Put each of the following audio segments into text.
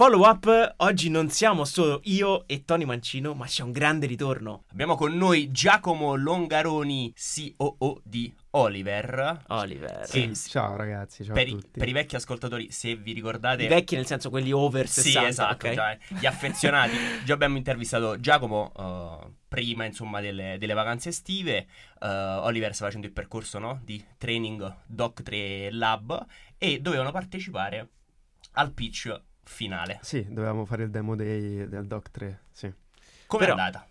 Follow up, oggi non siamo solo io e Tony Mancino, ma c'è un grande ritorno. Abbiamo con noi Giacomo Longaroni, COO di Oliver. Oliver. Sì, ciao ragazzi, ciao per, a i, tutti. per i vecchi ascoltatori, se vi ricordate... I vecchi nel senso quelli over Sì, 60, esatto, ok? già, gli affezionati. Già abbiamo intervistato Giacomo uh, prima, insomma, delle, delle vacanze estive. Uh, Oliver sta facendo il percorso no? di training Doc 3 Lab e dovevano partecipare al pitch finale. Sì, dovevamo fare il demo day del Doc 3, sì. Come è Però- andata?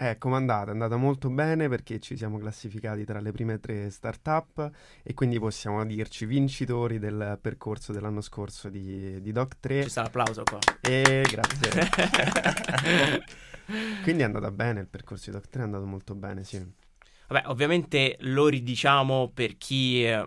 Eh, com'è andata? È andata molto bene perché ci siamo classificati tra le prime tre startup e quindi possiamo dirci vincitori del percorso dell'anno scorso di, di Doc 3 Ci sta l'applauso qua. e grazie. quindi è andata bene il percorso di Doc 3, è andato molto bene, sì. Vabbè, ovviamente lo ridiciamo per chi eh,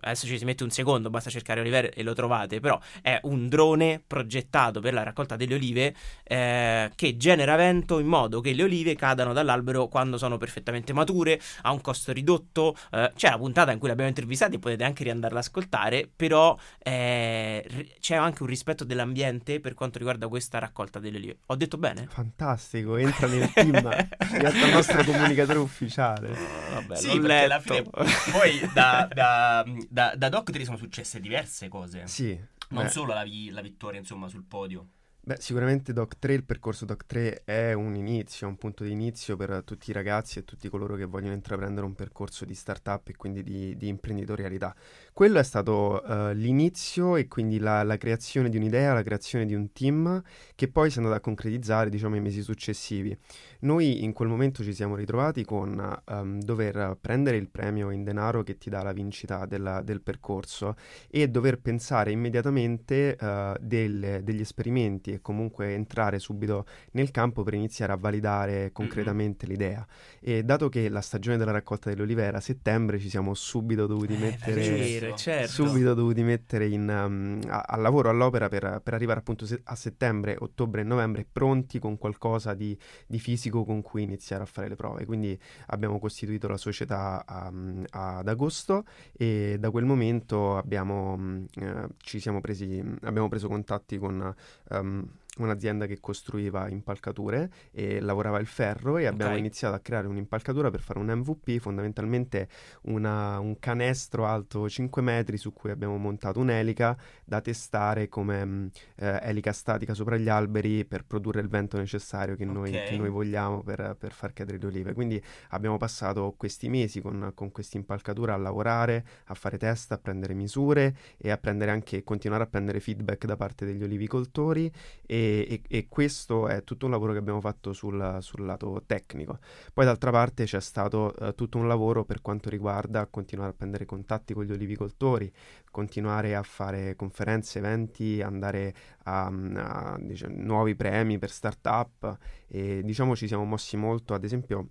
adesso ci si mette un secondo, basta cercare Oliver e lo trovate, però è un drone progettato per la raccolta delle olive eh, che genera vento in modo che le olive cadano dall'albero quando sono perfettamente mature, a un costo ridotto. eh, c'è la puntata in cui l'abbiamo intervistata e potete anche riandarla ad ascoltare, però eh, c'è anche un rispetto dell'ambiente per quanto riguarda questa raccolta delle olive. Ho detto bene? Fantastico, entra nel team, il nostro comunicatore ufficiale. Oh, vabbè, sì, l'ho perché alla fine poi da, da, da, da Doc 3 sono successe diverse cose. Sì, Non beh. solo la, vi- la vittoria, insomma, sul podio. Beh, sicuramente Doc 3, il percorso Doc 3 è un inizio, un punto di inizio per tutti i ragazzi e tutti coloro che vogliono intraprendere un percorso di startup e quindi di, di imprenditorialità. Quello è stato eh, l'inizio e quindi la, la creazione di un'idea, la creazione di un team che poi si è andato a concretizzare, diciamo, nei mesi successivi. Noi in quel momento ci siamo ritrovati con ehm, dover prendere il premio in denaro che ti dà la vincita della- del percorso e dover pensare immediatamente eh, del- degli esperimenti e comunque entrare subito nel campo per iniziare a validare concretamente l'idea. E dato che la stagione della raccolta dell'olive era a settembre, ci siamo subito dovuti Eh, mettere Vero, certo. subito dovuti mettere in, um, a- al lavoro, all'opera per, per arrivare appunto se- a settembre, ottobre e novembre pronti con qualcosa di, di fisico con cui iniziare a fare le prove. Quindi abbiamo costituito la società um, ad agosto e da quel momento abbiamo, um, eh, ci siamo presi, abbiamo preso contatti con um, um, un'azienda che costruiva impalcature e lavorava il ferro e abbiamo Ok. iniziato a creare un'impalcatura per fare un MVP, fondamentalmente una- un canestro alto 5 metri su cui abbiamo montato un'elica da testare come mh, eh, elica statica sopra gli alberi per produrre il vento necessario che, noi, Ok. che noi vogliamo per, per far cadere le olive. Quindi abbiamo passato questi mesi con, con questa impalcatura a lavorare, a fare test, a prendere misure e a prendere anche, continuare a prendere feedback da parte degli olivicoltori e, e- e questo è tutto un lavoro che abbiamo fatto sul, sul lato tecnico. Poi d'altra parte c'è stato eh, tutto un lavoro per quanto riguarda continuare a prendere contatti con gli olivicoltori, continuare a fare conferenze, eventi, andare a, a, diciamo, nuovi premi per startup e diciamo ci siamo mossi molto, ad esempio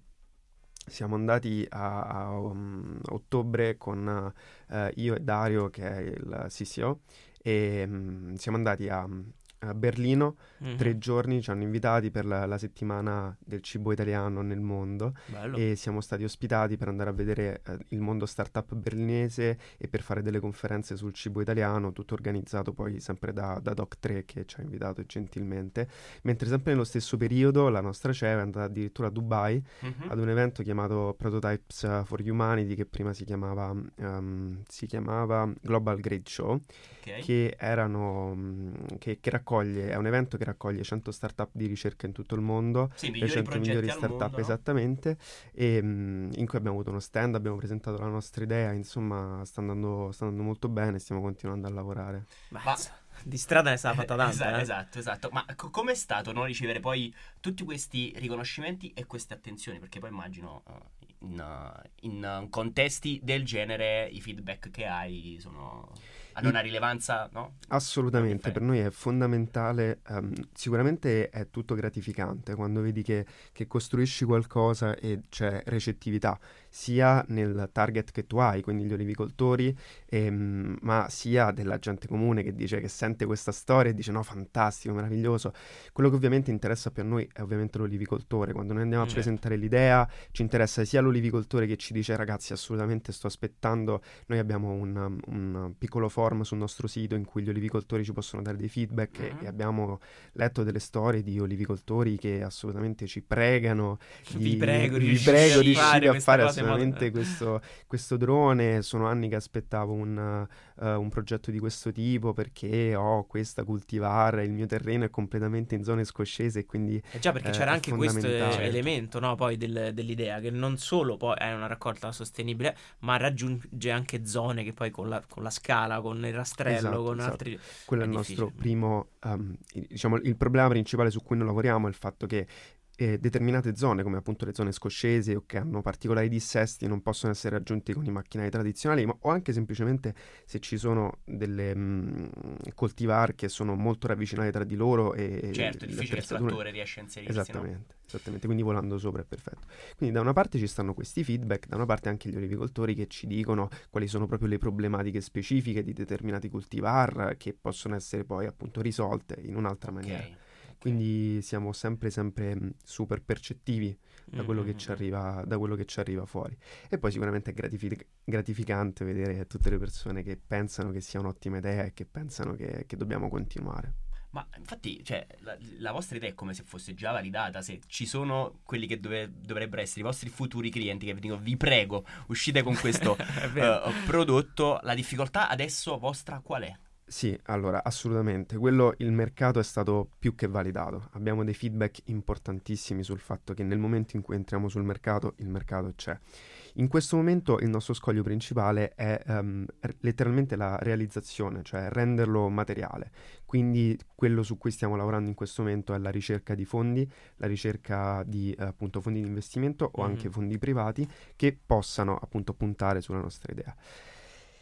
siamo andati a, a, um, ottobre con eh, io e Dario che è il CCO e mm, siamo andati a, a Berlino Mhm. tre giorni ci hanno invitati per la, la settimana del cibo italiano nel mondo Bello. e siamo stati ospitati per andare a vedere eh, il mondo startup berlinese e per fare delle conferenze sul cibo italiano, tutto organizzato poi sempre da, da Doc3 che ci ha invitato gentilmente, mentre sempre nello stesso periodo la nostra CEO è andata addirittura a Dubai Mhm. ad un evento chiamato Prototypes for Humanity che prima si chiamava, ehm, si chiamava Global Grade Show Ok. che erano mh, che, che raccoglie è un evento che raccoglie 100 startup di ricerca in tutto il mondo Sì, le migliori 100 progetti migliori startup mondo, no? esattamente e mh, in cui abbiamo avuto uno stand abbiamo presentato la nostra idea insomma sta andando, sta andando molto bene stiamo continuando a lavorare Mazza, Di strada ne stava fatta tanta. esatto, eh. esatto, esatto. Ma co- com'è stato no, ricevere poi tutti questi riconoscimenti e queste attenzioni? Perché poi immagino eh, in, in, contesti del genere i feedback che hai sono, hanno una rilevanza, no? Assolutamente, per noi è fondamentale, ehm, sicuramente è tutto gratificante quando vedi che, che costruisci qualcosa e c'è recettività, sia nel target che tu hai, quindi gli olivicoltori, ehm, ma sia della gente comune che dice che sente questa storia e dice no, fantastico, meraviglioso. Quello che ovviamente interessa più a noi è ovviamente l'olivicoltore, quando noi andiamo a Certo. presentare l'idea ci interessa sia l'olivicoltore che ci dice ragazzi assolutamente sto aspettando, noi abbiamo un, un piccolo form sul nostro sito in cui gli olivicoltori ci possono dare dei feedback e, Mhm. e abbiamo letto delle storie di olivicoltori che assolutamente ci pregano Vi prego, vi riuscite prego a riuscite fare a fare in modo- assolutamente questo, questo drone. Sono anni che aspettavo un, eh, un progetto di questo tipo perché ho questa cultivar, il mio terreno è completamente in zone scoscese e quindi Eh già, perché Eh, c'era anche questo eh, elemento, no, poi del- dell'idea che non solo poi è una raccolta sostenibile, ma raggiunge anche zone che poi con la, con la scala, con il rastrello, Esatto, con esatto. altri... quello è, È il nostro primo, i- diciamo, il problema principale su cui noi lavoriamo è il fatto che eh, determinate zone, come appunto le zone scoscese o che hanno particolari dissesti, non possono essere raggiunti con i macchinari tradizionali, ma, o anche semplicemente se ci sono delle mh, coltivar che sono molto ravvicinate tra di loro e Certo, è le difficile il trattore riesce a inserirsi, no? Esattamente, esattamente, quindi volando sopra è perfetto. Quindi da una parte ci stanno questi feedback, da una parte anche gli olivicoltori che ci dicono quali sono proprio le problematiche specifiche di determinati cultivar che possono essere poi appunto risolte in un'altra maniera. Ok. Quindi siamo sempre sempre super percettivi da quello, che ci Mm, arriva, da quello che ci arriva fuori. E poi sicuramente è gratifi- gratificante vedere tutte le persone che pensano che sia un'ottima idea e che pensano che, che dobbiamo continuare. Ma infatti, cioè, la, la vostra idea è come se fosse già validata. Se ci sono quelli che dove- dovrebbero essere i vostri futuri clienti che vi dicono, vi prego, uscite con questo eh, prodotto, la difficoltà adesso vostra qual è? Sì, allora, assolutamente. Quello, il mercato è stato più che validato. Abbiamo dei feedback importantissimi sul fatto che nel momento in cui entriamo sul mercato, il mercato c'è. In questo momento il nostro scoglio principale è ehm, r- letteralmente la realizzazione, cioè renderlo materiale. Quindi quello su cui stiamo lavorando in questo momento è la ricerca di fondi, la ricerca di eh, appunto fondi di investimento o anche Mhm. fondi privati che possano appunto puntare sulla nostra idea.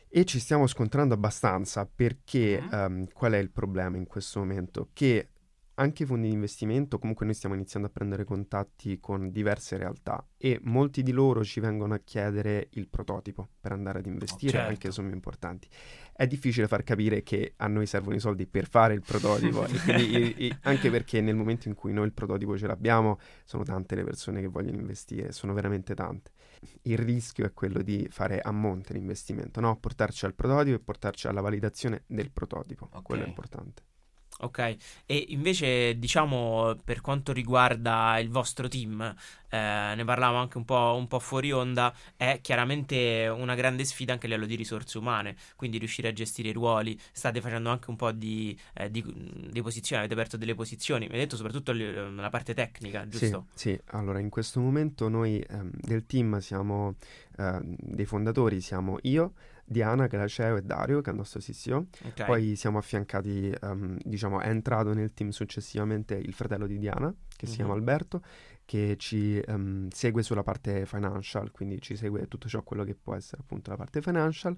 E ci stiamo scontrando abbastanza perché ehm, qual è il problema in questo momento? Che anche i fondi di investimento, comunque noi stiamo iniziando a prendere contatti con diverse realtà e molti di loro ci vengono a chiedere il prototipo per andare ad investire certo. anche somme importanti. È difficile far capire che a noi servono i soldi per fare il prototipo e quindi i- i- anche perché nel momento in cui noi il prototipo ce l'abbiamo sono tante le persone che vogliono investire, sono veramente tante. Il rischio è quello di fare a monte l'investimento, no? Portarci al prototipo e portarci alla validazione del prototipo. Ok. Quello è importante. Ok, e invece diciamo per quanto riguarda il vostro team, eh, ne parlavamo anche un po', un po' fuori onda, è chiaramente una grande sfida anche a livello di risorse umane, quindi riuscire a gestire i ruoli, state facendo anche un po' di, eh, di, di posizioni, avete aperto delle posizioni, mi hai detto soprattutto l- nella parte tecnica, giusto? Sì, sì, allora in questo momento noi ehm, del team siamo ehm, dei fondatori, siamo io, Diana che è la CEO e Dario che è il nostro CCO. Ok. Poi siamo affiancati, ehm, diciamo, è entrato nel team successivamente il fratello di Diana, che si chiama. Alberto, che ci ehm, segue sulla parte financial, quindi ci segue tutto ciò quello che può essere appunto la parte financial.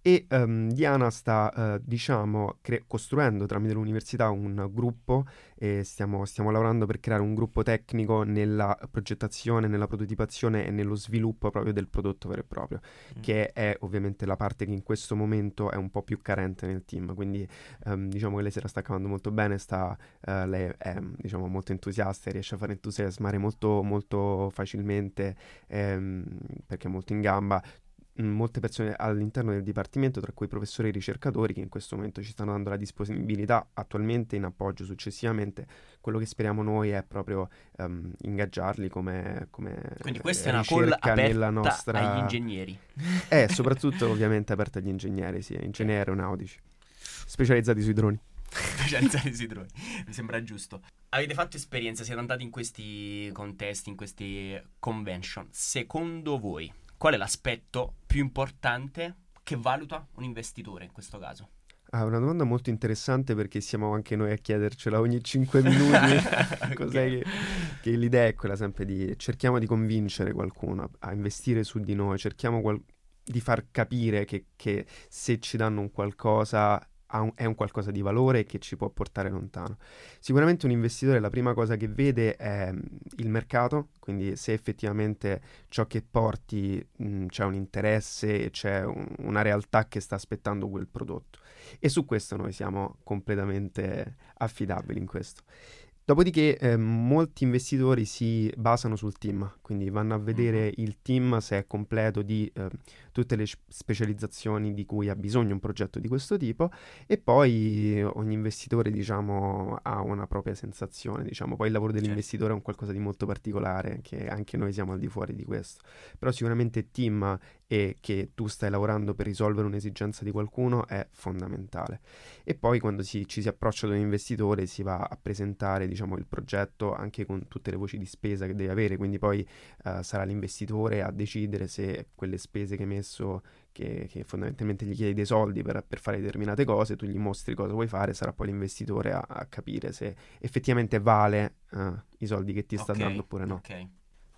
E ehm, Diana sta, eh, diciamo, cre- costruendo tramite l'università un gruppo e stiamo, stiamo lavorando per creare un gruppo tecnico nella progettazione, nella prototipazione e nello sviluppo proprio del prodotto vero e proprio Mm. che è ovviamente la parte che in questo momento è un po' più carente nel team, quindi ehm, diciamo che lei se la sta cavando molto bene, sta, eh, lei è diciamo, molto entusiasta e riesce a far entusiasmare molto, molto facilmente ehm, perché è molto in gamba. Mm, Molte persone all'interno del dipartimento, tra cui professori e ricercatori, che in questo momento ci stanno dando la disponibilità attualmente in appoggio successivamente. Quello che speriamo noi è proprio ehm, ingaggiarli come, come Quindi questa è una call aperta nostra... agli ingegneri. Eh, soprattutto ovviamente aperta agli ingegneri, sì, ingegneri aeronautici, specializzati sui droni. Specializzati sui droni. Mi sembra giusto. Avete fatto esperienza, siete andati in questi contesti, in questi convention. Secondo voi, qual è l'aspetto più importante che valuta un investitore in questo caso? Ah, una domanda molto interessante perché siamo anche noi a chiedercela ogni 5 minuti. Cos'è che, che l'idea è quella sempre di cerchiamo di convincere qualcuno a, a investire su di noi, cerchiamo qual- di far capire che, che se ci danno un qualcosa un- è un qualcosa di valore che ci può portare lontano. Sicuramente un investitore la prima cosa che vede è mm, il mercato, quindi se effettivamente ciò che porti mh, c'è un interesse e c'è un- una realtà che sta aspettando quel prodotto. E su questo noi siamo completamente affidabili in questo. Dopodiché eh, molti investitori si basano sul team, quindi vanno a vedere il team se è completo di eh, tutte le specializzazioni di cui ha bisogno un progetto di questo tipo e poi ogni investitore diciamo ha una propria sensazione, diciamo. poi il lavoro dell'investitore è un qualcosa di molto particolare che anche noi siamo al di fuori di questo, però sicuramente team e che tu stai lavorando per risolvere un'esigenza di qualcuno è fondamentale. E poi quando si, ci si approccia ad un investitore si va a presentare diciamo, il progetto anche con tutte le voci di spesa che deve avere, quindi poi uh, sarà l'investitore a decidere se quelle spese che hai messo, che, che fondamentalmente gli chiedi dei soldi per, per, fare determinate cose, tu gli mostri cosa vuoi fare, sarà poi l'investitore a, a capire se effettivamente vale uh, i soldi che ti okay, sta dando oppure no. Ok.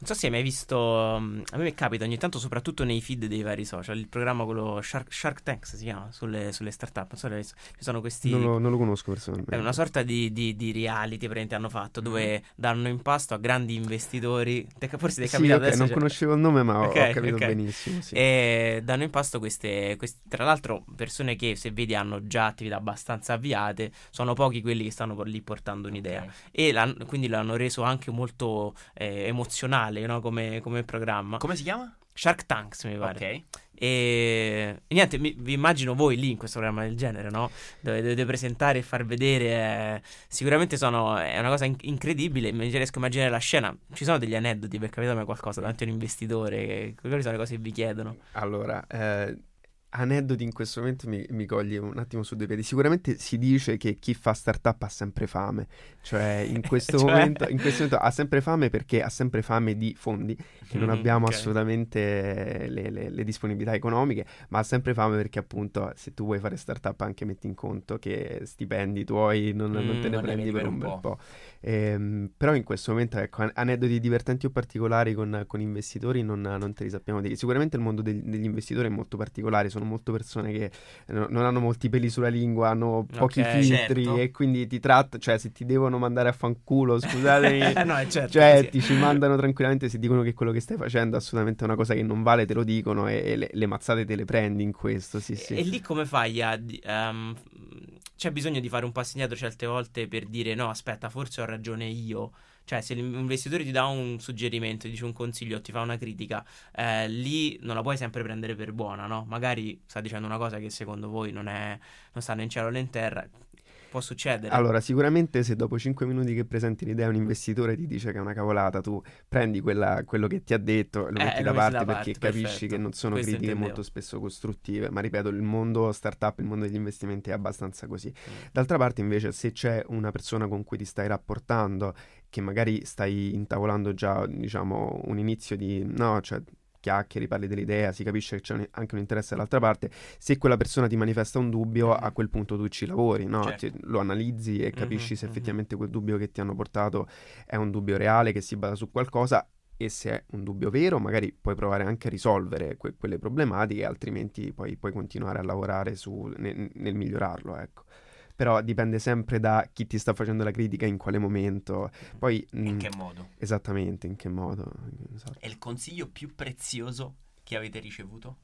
Non so se hai mai visto. A me capita ogni tanto, soprattutto nei feed dei vari social, il programma quello Shark, Shark Tanks si chiama sulle, sulle startup. Non so se. Ci sono questi. Non lo, non lo conosco personalmente. È una sorta di, di, di reality praticamente hanno fatto dove mm. danno in pasto a grandi investitori. Te, forse ti è capitato sì, okay, Non cioè... conoscevo il nome, ma okay, ho capito okay. benissimo. Sì. E danno in pasto queste, queste, Tra l'altro, persone che se vedi hanno già attività abbastanza avviate. Sono pochi quelli che stanno lì portando un'idea. E quindi l'hanno reso anche molto eh, emozionale, no? Come, come programma. Come si chiama? Shark Tanks, mi pare. Ok. E, e niente, mi, vi immagino voi lì in questo programma del genere, no? Dove dovete presentare e far vedere. Eh, sicuramente sono, è una cosa in- incredibile. Mi riesco a immaginare la scena. Ci sono degli aneddoti per capire me qualcosa davanti a un investitore. Quali sono le cose che vi chiedono? Allora, eh, aneddoti in questo momento mi, mi coglie un attimo su due piedi. Sicuramente si dice che chi fa startup ha sempre fame, cioè in questo, cioè... Momento, in questo momento, ha sempre fame perché ha sempre fame di fondi, che non mm, abbiamo okay. assolutamente le, le, le, disponibilità economiche, ma ha sempre fame perché appunto se tu vuoi fare startup anche metti in conto che stipendi tuoi non, mm, non te ne non prendi per un, bel po'. po'. Ehm, però in questo momento, ecco, aneddoti divertenti o particolari con, con investitori non, non, te li sappiamo dire. Sicuramente il mondo degli, degli investitori è molto particolare, sono molte persone che no, non hanno molti peli sulla lingua, hanno pochi okay, filtri certo. e quindi ti trattano, cioè se ti devono mandare a fanculo, scusatemi, no, certo, cioè sì. ti ci mandano tranquillamente se dicono che quello che stai facendo è assolutamente una cosa che non vale, te lo dicono e, e le, le, mazzate te le prendi in questo, sì, sì. E, e lì come fai a... Um, c'è bisogno di fare un passo indietro certe volte per dire no, aspetta, forse ho ragione io. Cioè, se l'investitore ti dà un suggerimento, ti dice un consiglio, ti fa una critica, eh, lì non la puoi sempre prendere per buona, no? Magari sta dicendo una cosa che secondo voi non, è, non sta né in cielo né in terra può succedere. Allora, sicuramente se dopo 5 minuti che presenti l'idea un investitore ti dice che è una cavolata, tu prendi quella, quello che ti ha detto e lo eh, metti da parte perché parte, capisci perfetto. che non sono Questo critiche intendevo. molto spesso costruttive. Ma ripeto, il mondo startup, il mondo degli investimenti è abbastanza così. Mm. D'altra parte, invece, se c'è una persona con cui ti stai rapportando che magari stai intavolando già, diciamo, un inizio di no, cioè chiacchieri, parli dell'idea, si capisce che c'è anche un interesse dall'altra parte, se quella persona ti manifesta un dubbio, a quel punto tu ci lavori, no? certo. ti, lo analizzi e capisci mm-hmm, se effettivamente quel dubbio che ti hanno portato è un dubbio reale, che si basa su qualcosa e se è un dubbio vero, magari puoi provare anche a risolvere que- quelle problematiche, altrimenti poi puoi continuare a lavorare su, ne- nel migliorarlo, ecco però dipende sempre da chi ti sta facendo la critica, in quale momento. Poi, in mh, che modo? Esattamente, in che modo. Esatto. È il consiglio più prezioso che avete ricevuto?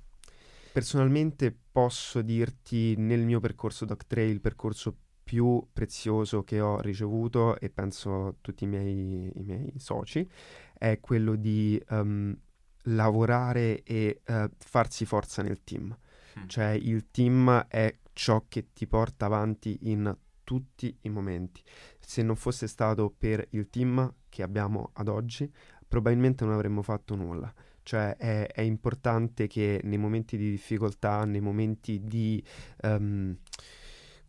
Personalmente posso dirti nel mio percorso Doctrail, il percorso più prezioso che ho ricevuto e penso tutti i miei, i miei soci è quello di um, lavorare e uh, farsi forza nel team. Mm. Cioè il team è ciò che ti porta avanti in tutti i momenti. Se non fosse stato per il team che abbiamo ad oggi, probabilmente non avremmo fatto nulla. Cioè è, è importante che nei momenti di difficoltà, nei momenti di... Um,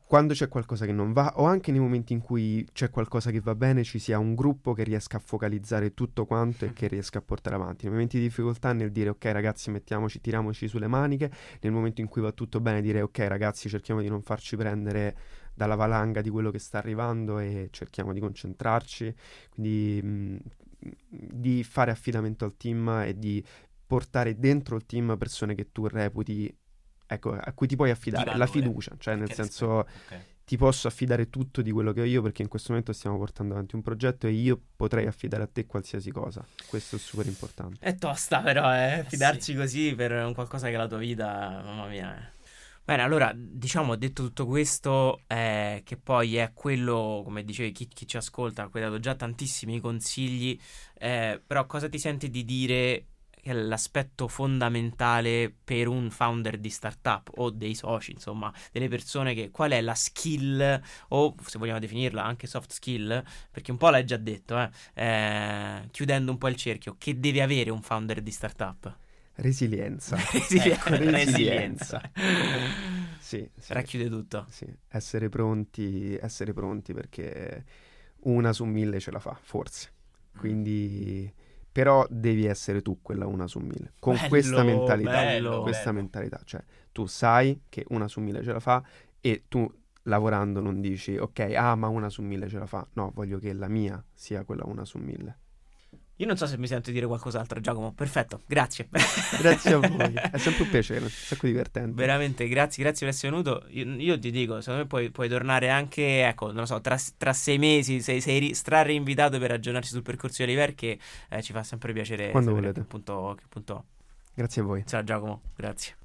quando c'è qualcosa che non va o anche nei momenti in cui c'è qualcosa che va bene ci sia un gruppo che riesca a focalizzare tutto quanto e che riesca a portare avanti. Nei momenti di difficoltà nel dire ok ragazzi mettiamoci, tiriamoci sulle maniche, nel momento in cui va tutto bene dire ok ragazzi cerchiamo di non farci prendere dalla valanga di quello che sta arrivando e cerchiamo di concentrarci, quindi mh, di fare affidamento al team e di portare dentro il team persone che tu reputi ecco, a cui ti puoi affidare, la fiducia, cioè nel senso okay. ti posso affidare tutto di quello che ho io perché in questo momento stiamo portando avanti un progetto e io potrei affidare a te qualsiasi cosa, questo è super importante. È tosta però, eh, fidarci sì. così per un qualcosa che è la tua vita, mamma mia. Eh. Bene, allora diciamo, detto tutto questo, eh, che poi è quello, come dicevi, chi, chi ci ascolta, ha dato già tantissimi consigli, eh, però cosa ti senti di dire è l'aspetto fondamentale per un founder di startup o dei soci, insomma, delle persone che qual è la skill o se vogliamo definirla anche soft skill, perché un po' l'hai già detto, eh, eh, chiudendo un po' il cerchio, che deve avere un founder di startup? Resilienza. Resilienza. Ecco, resilienza. sì, sì, Racchiude tutto. sì. Essere pronti, essere pronti perché una su mille ce la fa, forse. Quindi, però devi essere tu quella una su mille. Con Bello, questa mentalità. bello. questa bello. mentalità. Cioè, tu sai che una su mille ce la fa e tu lavorando non dici, ok, ah, ma una su mille ce la fa. No, voglio che la mia sia quella una su mille. Io non so se mi sento dire qualcos'altro, Giacomo. Perfetto, grazie. Grazie a voi. È sempre un piacere, un sacco divertente. Veramente, grazie, grazie per essere venuto. Io, io ti dico, secondo me puoi, puoi tornare anche, ecco, non lo so, tra, tra sei mesi sei, sei strareinvitato per ragionarci sul percorso di Oliver che eh, ci fa sempre piacere Quando volete. Che punto, che punto Grazie a voi. sarà Giacomo. Grazie.